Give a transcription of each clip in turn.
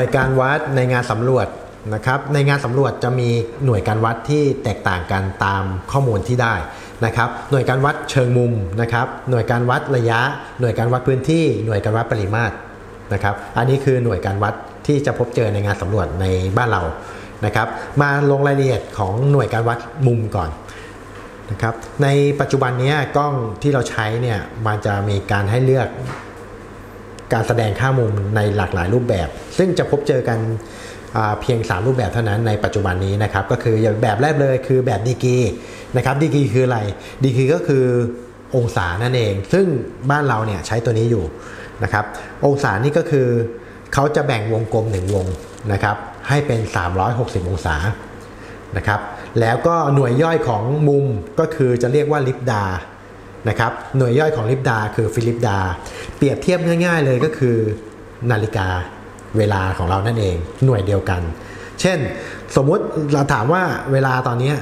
วยการวัดในงานสำรวจนะครับในงานสำรวจจะมีหน่วยการวัดที่แตกต่างกันตามข้อมูลที่ได้นะครับหน่วยการวัดเชิงมุมนะครับหน่วยการวัดระยะ หน่วยการวัดพื้นที่ หน่วยการวัดปริมาตรนะครับอันนี้คือหน่วยการวัดที่จะพบเจอในงานสำรวจในบ้านเรานะครับมาลงรายละเอียดของหน่วยการวัดมุมก่อนนะครับในปัจจุบันนี้กล้องที่เราใช้เนี่ยมันจะมีการให้เลือก การแสดงค่ามุมในหลากหลายรูปแบบ ซึ่งจะพบเจอกันเพียง 3 รูปแบบเท่านั้นในปัจจุบันนี้นะครับก็คืออย่างแบบแรกเลยคือแบบดีกีนะครับดีกีคืออะไรดีกีก็คือองศานั่นเอง ซึ่งบ้านเราเนี่ยใช้ตัวนี้อยู่นะครับองศานี่ก็คือเขาจะแบ่งวงกลมหนึ่งวงนะครับให้เป็น 360 องศานะครับแล้วก็หน่วยย่อยของมุมก็คือจะเรียกว่าลิปดา นะครับหน่วยย่อยของลิปดาคือฟิลิปดา เปรียบเทียบง่าย ๆ เลยก็คือนาฬิกาเวลาของเรานั่นเองหน่วยเดียวกัน เช่น สมมุติเราถามว่าเวลาตอนนี้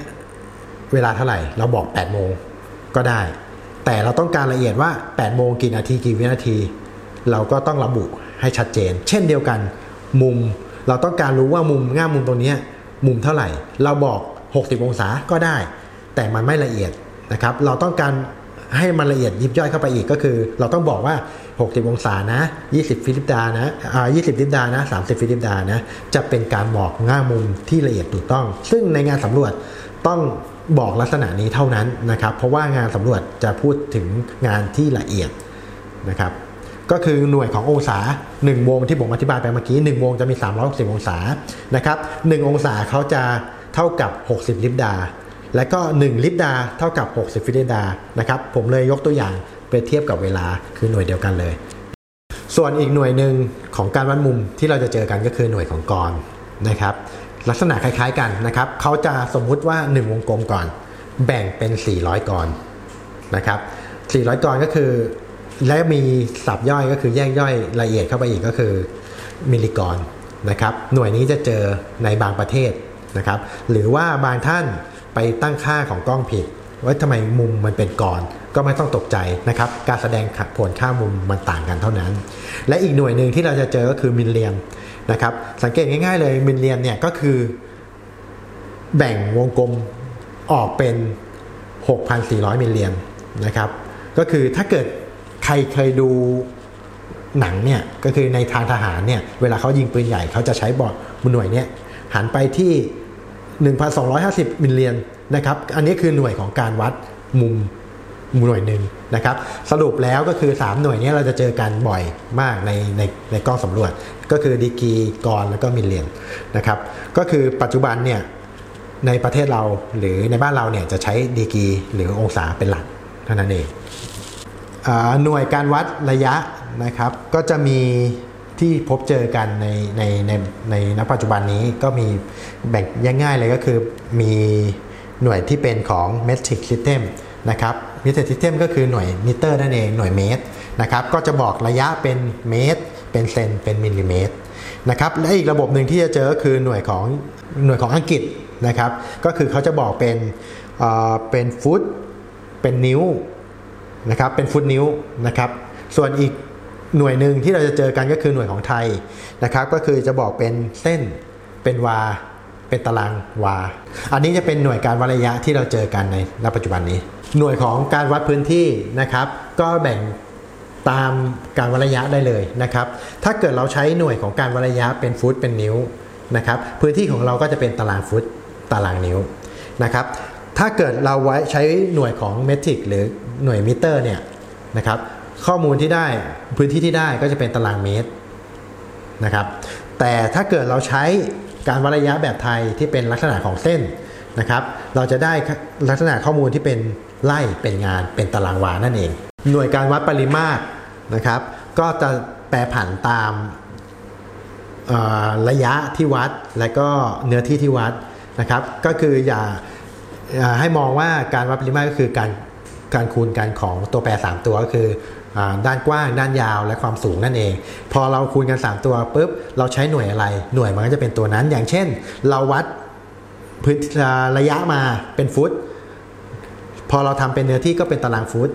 เวลาเท่าไหร่เราบอก8โมงก็ได้ แต่เราต้องการละเอียดว่า8โมงกี่นาทีกี่วินาที เราก็ต้องระบุให้ชัดเจน เช่นเดียวกันมุมเราต้องการรู้ว่ามุมง่ามุมตรงนี้มุมเท่าไหร่ เราบอก 60 องศาก็ได้ แต่มันไม่ละเอียดนะครับ เราต้องการ ให้มันละเอียดยิบย่อยเข้าไปอีกก็คือ เราต้องบอกว่า 60 องศานะ 20 ฟิลิปดานะอ่า20 ฟิลิปดานะ 30 ฟิลิปดานะ จะเป็นการบอกค่ามุมที่ละเอียดถูกต้อง ซึ่งในงานสำรวจต้องบอกลักษณะนี้เท่านั้นนะครับ เพราะว่างานสำรวจจะพูดถึงงานที่ละเอียดนะครับ ก็คือหน่วยขององศา 1 วงที่ผมอธิบายไปเมื่อกี้ 1 วงจะมี 360 องศานะครับ 1 องศาเขาจะเท่ากับ 60 ลิปดา และก็ 1 ลิตรดาเท่ากับ 60 ฟิลิดานะครับผมเลยยกตัวอย่างไปเทียบกับเวลาคือหน่วยเดียวกันเลย ส่วนอีกหน่วยหนึ่งของการวัดมุมที่เราจะเจอกันก็คือหน่วยของกรนะครับ ลักษณะคล้ายๆกันนะครับเขาจะสมมุติว่า 1 วงกลมก่อน แบ่งเป็น 400 กรนะครับ400 กรก็คือ และมีสับย่อยก็คือแยกย่อยละเอียดเข้าไปอีกก็คือมิลลิกรนะครับ หน่วยนี้จะเจอในบางประเทศนะครับ หรือว่าบางท่าน ไปตั้งค่าของกล้องผิดว่าทำไมมุมมันเป็นก่อน ก็ไม่ต้องตกใจนะครับ การแสดงผลค่ามุมมันต่างกันเท่านั้น และอีกหน่วยหนึ่งที่เราจะเจอก็คือมิลเลียมนะครับ สังเกตง่ายๆเลยมิลเลียมเนี่ยก็คือ แบ่งวงกลมออกเป็น 6,400 มิลเลียมนะครับ ก็คือถ้าเกิดใครเคยดูหนังเนี่ยก็คือในทางทหารเนี่ยเวลาเขายิงปืนใหญ่เขาจะใช้บอร์ดหน่วยเนี่ยหันไปที่ 1,250 มิลเลียมนะครับ อันนี้คือหน่วยของการวัดมุมหน่วยหนึ่งนะครับ สรุปแล้วก็คือ 3 หน่วยนี้เราจะเจอกันบ่อยมากในในในกล้องสำรวจ ก็คือดีกรี grad แล้วก็มิลเลียมนะครับ ก็คือปัจจุบันเนี่ยในประเทศเราหรือในบ้านเราเนี่ยจะใช้ดีกีหรือองศาเป็นหลักเท่านั้นเองหน่วยการวัดระยะนะครับ ก็จะมี ที่พบเจอกันในในในในณปัจจุบันนี้ก็มีแบ่งง่ายๆเลยก็คือมีหน่วยที่เป็นของ metric system นะครับ metric system ก็คือหน่วยมิเตอร์นั่นเองหน่วยเมตรนะครับก็จะบอกระยะเป็นเมตร เป็นเซนเป็นมิลลิเมตรนะครับและอีกระบบหนึ่งที่จะเจอคือหน่วยของหน่วยของอังกฤษนะครับก็คือเขาจะบอกเป็นเป็นฟุตเป็นนิ้วนะครับเป็นฟุตนิ้วนะครับส่วนอีก หน่วยหนึ่งที่เราจะเจอกันก็คือหน่วยของไทยนะครับ ก็คือจะบอกเป็นเส้นเป็นวา เป็นตารางวา อันนี้จะเป็นหน่วยการวัดระยะที่เราเจอกันในณปัจจุบันนี้ หน่วยของการวัดพื้นที่นะครับ ก็แบ่งตามการวัดระยะได้เลยนะครับ ถ้าเกิดเราใช้หน่วยของการวัดระยะเป็นฟุตเป็นนิ้วนะครับพื้นที่ของเราก็จะเป็นตารางฟุตตารางนิ้วนะครับ ถ้าเกิดเราไว้ใช้หน่วยของเมตริกหรือหน่วยมิเตอร์เนี่ยนะครับ ข้อมูลที่ได้พื้นที่ที่ได้ก็จะเป็นตารางเมตรนะครับ แต่ถ้าเกิดเราใช้การวัดระยะแบบไทยที่เป็นลักษณะของเส้นนะครับ เราจะได้ลักษณะข้อมูลที่เป็นไล่เป็นงานเป็นตารางวานั่นเอง หน่วยการวัดปริมาตรนะครับ ก็จะแปรผันตามระยะที่วัดและก็เนื้อที่ที่วัดนะครับ ก็คืออย่าให้มองว่าการวัดปริมาตรก็คือการ การคูณกันของตัวแปร 3 ตัวก็คือด้านกว้างด้านยาวและความสูงนั่นเอง พอเราคูณกัน 3 ตัวปุ๊บเราใช้หน่วยอะไร หน่วยมันก็จะเป็นตัวนั้น อย่างเช่น เราวัดพื้นระยะมาเป็นฟุต พอเราทำเป็นเนื้อที่ก็เป็นตารางฟุต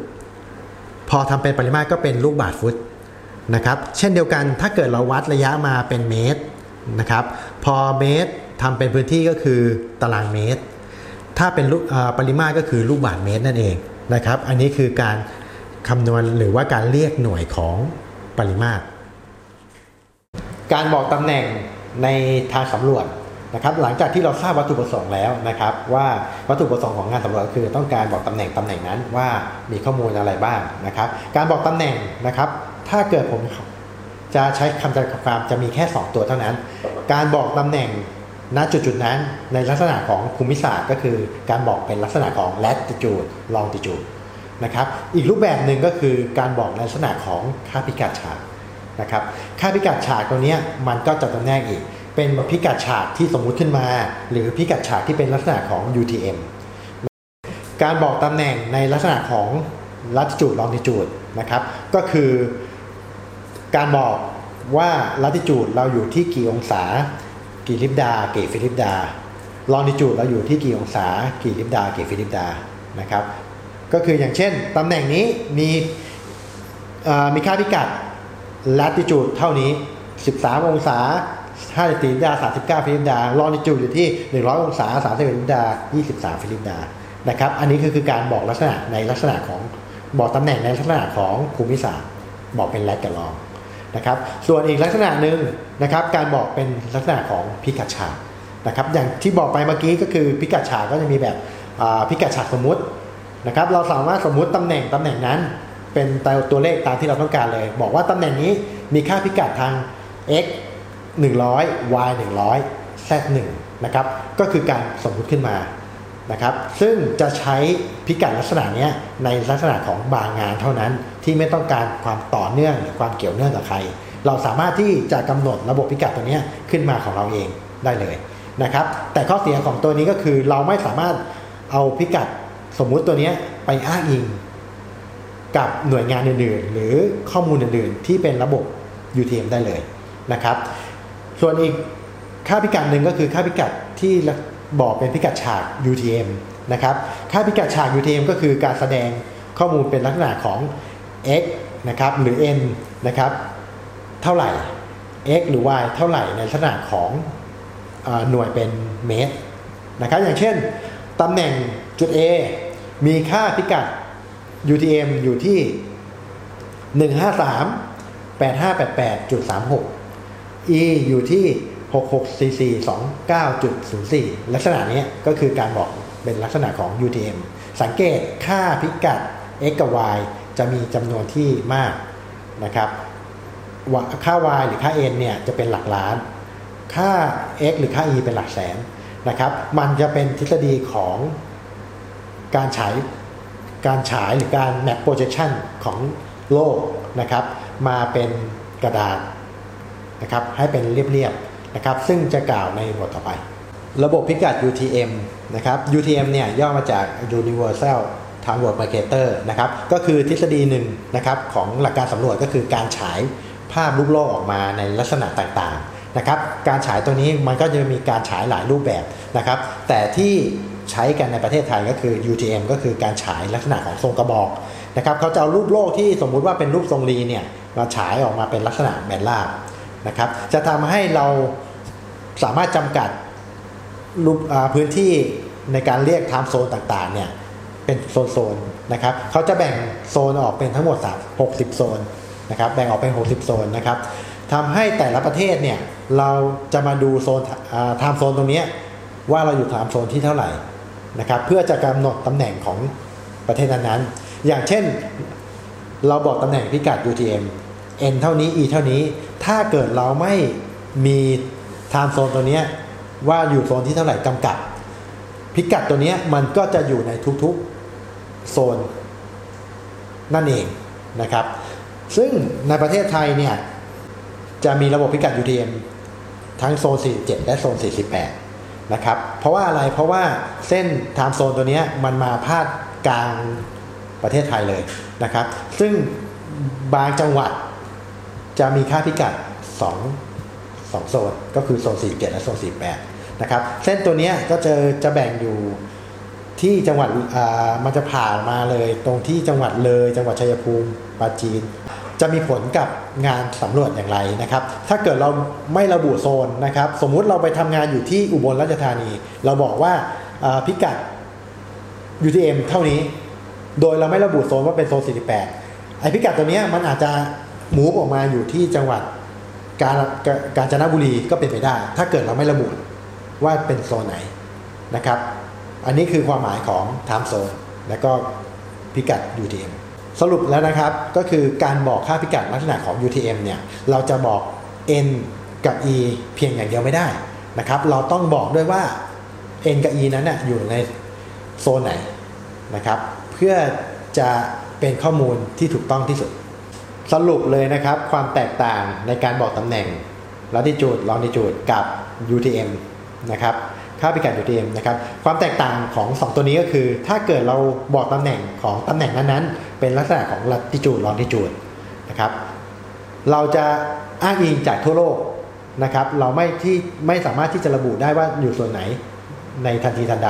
พอทำเป็นปริมาตรก็เป็นลูกบาทฟุตนะครับ เช่นเดียวกันถ้าเกิดเราวัดระยะมาเป็นเมตรนะครับ พอเมตรทำเป็นพื้นที่ก็คือตารางเมตร ถ้าเป็นปริมาตรก็คือลูกบาศเมตรนั่นเอง นะครับ อันนี้คือการคำนวณหรือว่าการเรียกหน่วยของปริมาตร การบอกตำแหน่งในทางสำรวจนะครับหลังจากที่เราทราบวัตถุประสงค์แล้วนะครับว่าวัตถุประสงค์ของงานสำรวจคือต้องการบอกตำแหน่งตำแหน่งนั้นว่ามีข้อมูลอะไรบ้างนะครับ การบอกตำแหน่งนะครับ ถ้าเกิดผมจะใช้คำจำกัดความจะมีแค่ 2 ตัวเท่านั้น การบอกตำแหน่ง ณจุดๆนั้นในลักษณะของภูมิศาสตร์ก็คือการบอกเป็นลักษณะของ latitude longitude นะครับอีกรูปแบบหนึ่งก็คือการบอกในลักษณะของค่าพิกัดฉากนะครับค่าพิกัดฉากตัวเนี้ยมันก็จะจำแนกอีก เป็นพิกัดฉากที่สมมุติขึ้นมา หรือพิกัดฉากที่เป็นลักษณะของ UTM การบอกตำแหน่งในลักษณะของ latitude longitude นะครับก็คือการบอกว่า latitude เราอยู่ที่กี่องศา กี่ลิบดา กี่ฟิลิปดา longitude เราอยู่ที่กี่องศา กี่ลิปดา กี่ฟิลิปดานะครับ ก็คืออย่างเช่นตำแหน่งนี้มีมีค่าพิกัด latitude เท่านี้ 13 องศา5ฟิลิปดา 39 ฟิลิปดา longitude อยู่ที่ 100 องศา30ฟิลิปดา 23 ฟิลิปดานะครับ อันนี้คือคือการบอกลักษณะในลักษณะของบอกตำแหน่งในลักษณะของภูมิศาสตร์บอกเป็น lat กับ long นะครับ ส่วนอีกลักษณะหนึ่งนะครับการบอกเป็นลักษณะของพิกัดฉากนะครับอย่างที่บอกไปเมื่อกี้ก็คือพิกัดฉากก็จะมีแบบพิกัดฉากสมมุตินะครับเราสามารถสมมุติตำแหน่งตำแหน่งนั้น เป็นตัวเลขตามที่เราต้องการเลย บอกว่าตำแหน่งนี้มีค่าพิกัดทาง x 100 y 100 z 1นะครับก็คือการสมมุติขึ้นมา นะครับซึ่งจะใช้พิกัดลักษณะนี้ในลักษณะของบางงานเท่านั้นที่ไม่ต้องการความต่อเนื่องหรือความเกี่ยวเนื่องกับใคร เราสามารถที่จะกำหนดระบบพิกัดตัวนี้ขึ้นมาของเราเองได้เลยนะครับแต่ข้อเสียของตัวนี้ก็คือเราไม่สามารถเอาพิกัดสมมุติตัวนี้ไปอ้างอิง กับหน่วยงานอื่นๆ หรือข้อมูลอื่นๆ ที่เป็นระบบ UTM ได้เลยนะครับ ส่วนอีกค่าพิกัดหนึ่งก็คือค่าพิกัดที่ บอกเป็นพิกัดฉาก UTM นะครับค่าพิกัดฉาก UTM ก็คือการแสดงข้อมูลเป็นลักษณะของ x นะครับหรือ n นะครับเท่าไหร่ x หรือ y เท่าไหร่ในลักษณะของอหน่วยเป็นเมตรนะครับอย่างเช่นตำแหน่งจุด A มีค่าพิกัด UTM อยู่ที่ 153 8588.36 E อยู่ที่ 664429.04 ลักษณะนี้ก็คือการบอกเป็นลักษณะของ UTM สังเกตค่าพิกัด x กับ y จะมีจำนวนที่มากนะครับ ค่า y หรือค่า n เนี่ยจะเป็นหลักล้าน ค่า x หรือค่า e เป็นหลักแสนนะครับ มันจะเป็นทฤษฎีของการฉายการฉายหรือการ map projection ของโลกนะครับ มาเป็นกระดาษนะครับให้เป็นเรียบๆ นะครับซึ่งจะกล่าวในบทต่อไป ระบบพิกัด UTM นะครับ UTM เนี่ยย่อมาจาก Universal Transport Marketer นะครับก็คือทฤษฎีหนึ่งนะครับของหลักการสำรวจก็คือการฉายภาพรูปโลกออกมาในลักษณะต่างๆนะครับการฉายตัวนี้มันก็จะมีการฉายหลายรูปแบบนะครับแต่ที่ใช้กันในประเทศไทยก็คือ UTM ก็คือการฉายลักษณะของทรงกระบอกนะครับเขาจะเอารูปโลกที่สมมุติว่าเป็นรูปทรงรีเนี่ยมาฉายออกมาเป็นลักษณะแบนราบนะครับจะทำให้เรา สามารถจำกัดรูปพื้นที่ในการเรียก time zone ต่างๆเนี่ยเป็นโซนๆนะครับเขาจะแบ่งโซนออกเป็นทั้งหมด3 60 โซนนะครับแบ่งออกเป็น 60 โซนนะครับทำให้แต่ละประเทศเนี่ยเราจะมาดูโซน time zone ตรงนี้ว่าเราอยู่ time zone ที่เท่าไหร่นะครับเพื่อจะกำหนดตำแหน่งของประเทศนั้นๆ อย่างเช่นเราบอกตำแหน่งพิกัด UTM n เท่านี้ e เท่านี้ ถ้าเกิดเราไม่มี ไทม์โซนตัวนี้ว่าอยู่โซนที่เท่าไหร่กำกับ พิกัดตัวนี้มันก็จะอยู่ในทุกๆโซนนั่นเองนะครับ ซึ่งในประเทศไทยเนี่ยจะมีระบบพิกัด UTM ทั้งโซน 47 และโซน 48 นะครับ เพราะว่าอะไร เพราะว่าเส้นไทม์โซนตัวนี้มันมาพาดกลางประเทศไทยเลยนะครับ ซึ่งบางจังหวัดจะมีค่าพิกัด 2 2 โซน ก็คือโซน 47 และโซน 48 นะครับ เส้นตัวนี้ก็จะจะแบ่งอยู่ที่จังหวัดอ่ามันจะผ่านมาเลย ตรงที่จังหวัดเลย จังหวัดชัยภูมิปราจีน จะมีผลกับงานสำรวจอย่างไรนะครับ ถ้าเกิดเราไม่ระบุโซนนะครับ สมมุติเราไปทำงานอยู่ที่อุบลราชธานี เราบอกว่าอ่าพิกัด UTM เท่านี้ โดยเราไม่ระบุโซนว่าเป็นโซน 48 ไอพิกัดตัวนี้มันอาจจะหมูฟออกมาอยู่ที่จังหวัด กาญการจนบุรีก็เป็นไปได้ ถ้าเกิดเราไม่ระบุว่าเป็นโซนไหนนะครับ อันนี้คือความหมายของ time zone และก็พิกัด UTM สรุปแล้วนะครับก็คือการบอกค่าพิกัดลักษณะของ UTM เนี่ยเราจะบอก n กับ e เพียงอย่างเดียวไม่ได้นะครับ เราต้องบอกด้วยว่า n กับ e นั้นนะอยู่ในโซนไหนนะครับ เพื่อจะเป็นข้อมูลที่ถูกต้องที่สุด สรุปเลยนะครับ ความแตกต่างในการบอกตำแหน่ง latitude longitude กับ UTM นะครับค่าพิกัด UTM นะครับ ความแตกต่างของ 2 ตัวนี้ก็คือ ถ้าเกิดเราบอกตำแหน่งของตำแหน่งนั้นๆ เป็นลักษณะของ latitude longitude นะครับ เราจะอ้างอิงจากทั่วโลกนะครับ เราไม่ที่ไม่สามารถที่จะระบุได้ว่าอยู่ส่วนไหนในทันทีทันใด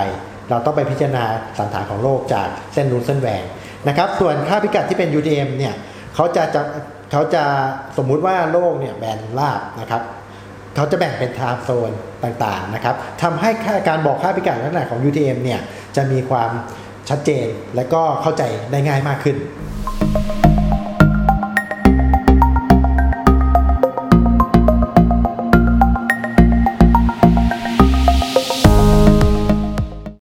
เราต้องไปพิจารณาสันฐานของโลกจากเส้นรูนเส้นแหวงนะครับ ส่วนค่าพิกัดที่เป็น UTM เนี่ย เขาจะจะเขาจะสมมุติว่าโลกเนี่ยแบนราบนะครับเขาจะแบ่งเป็นไทม์โซนต่างๆนะครับทำให้การบอกค่าพิกัดลักษณะของ UTM เนี่ยจะมีความชัดเจนและก็เข้าใจได้ง่ายมากขึ้น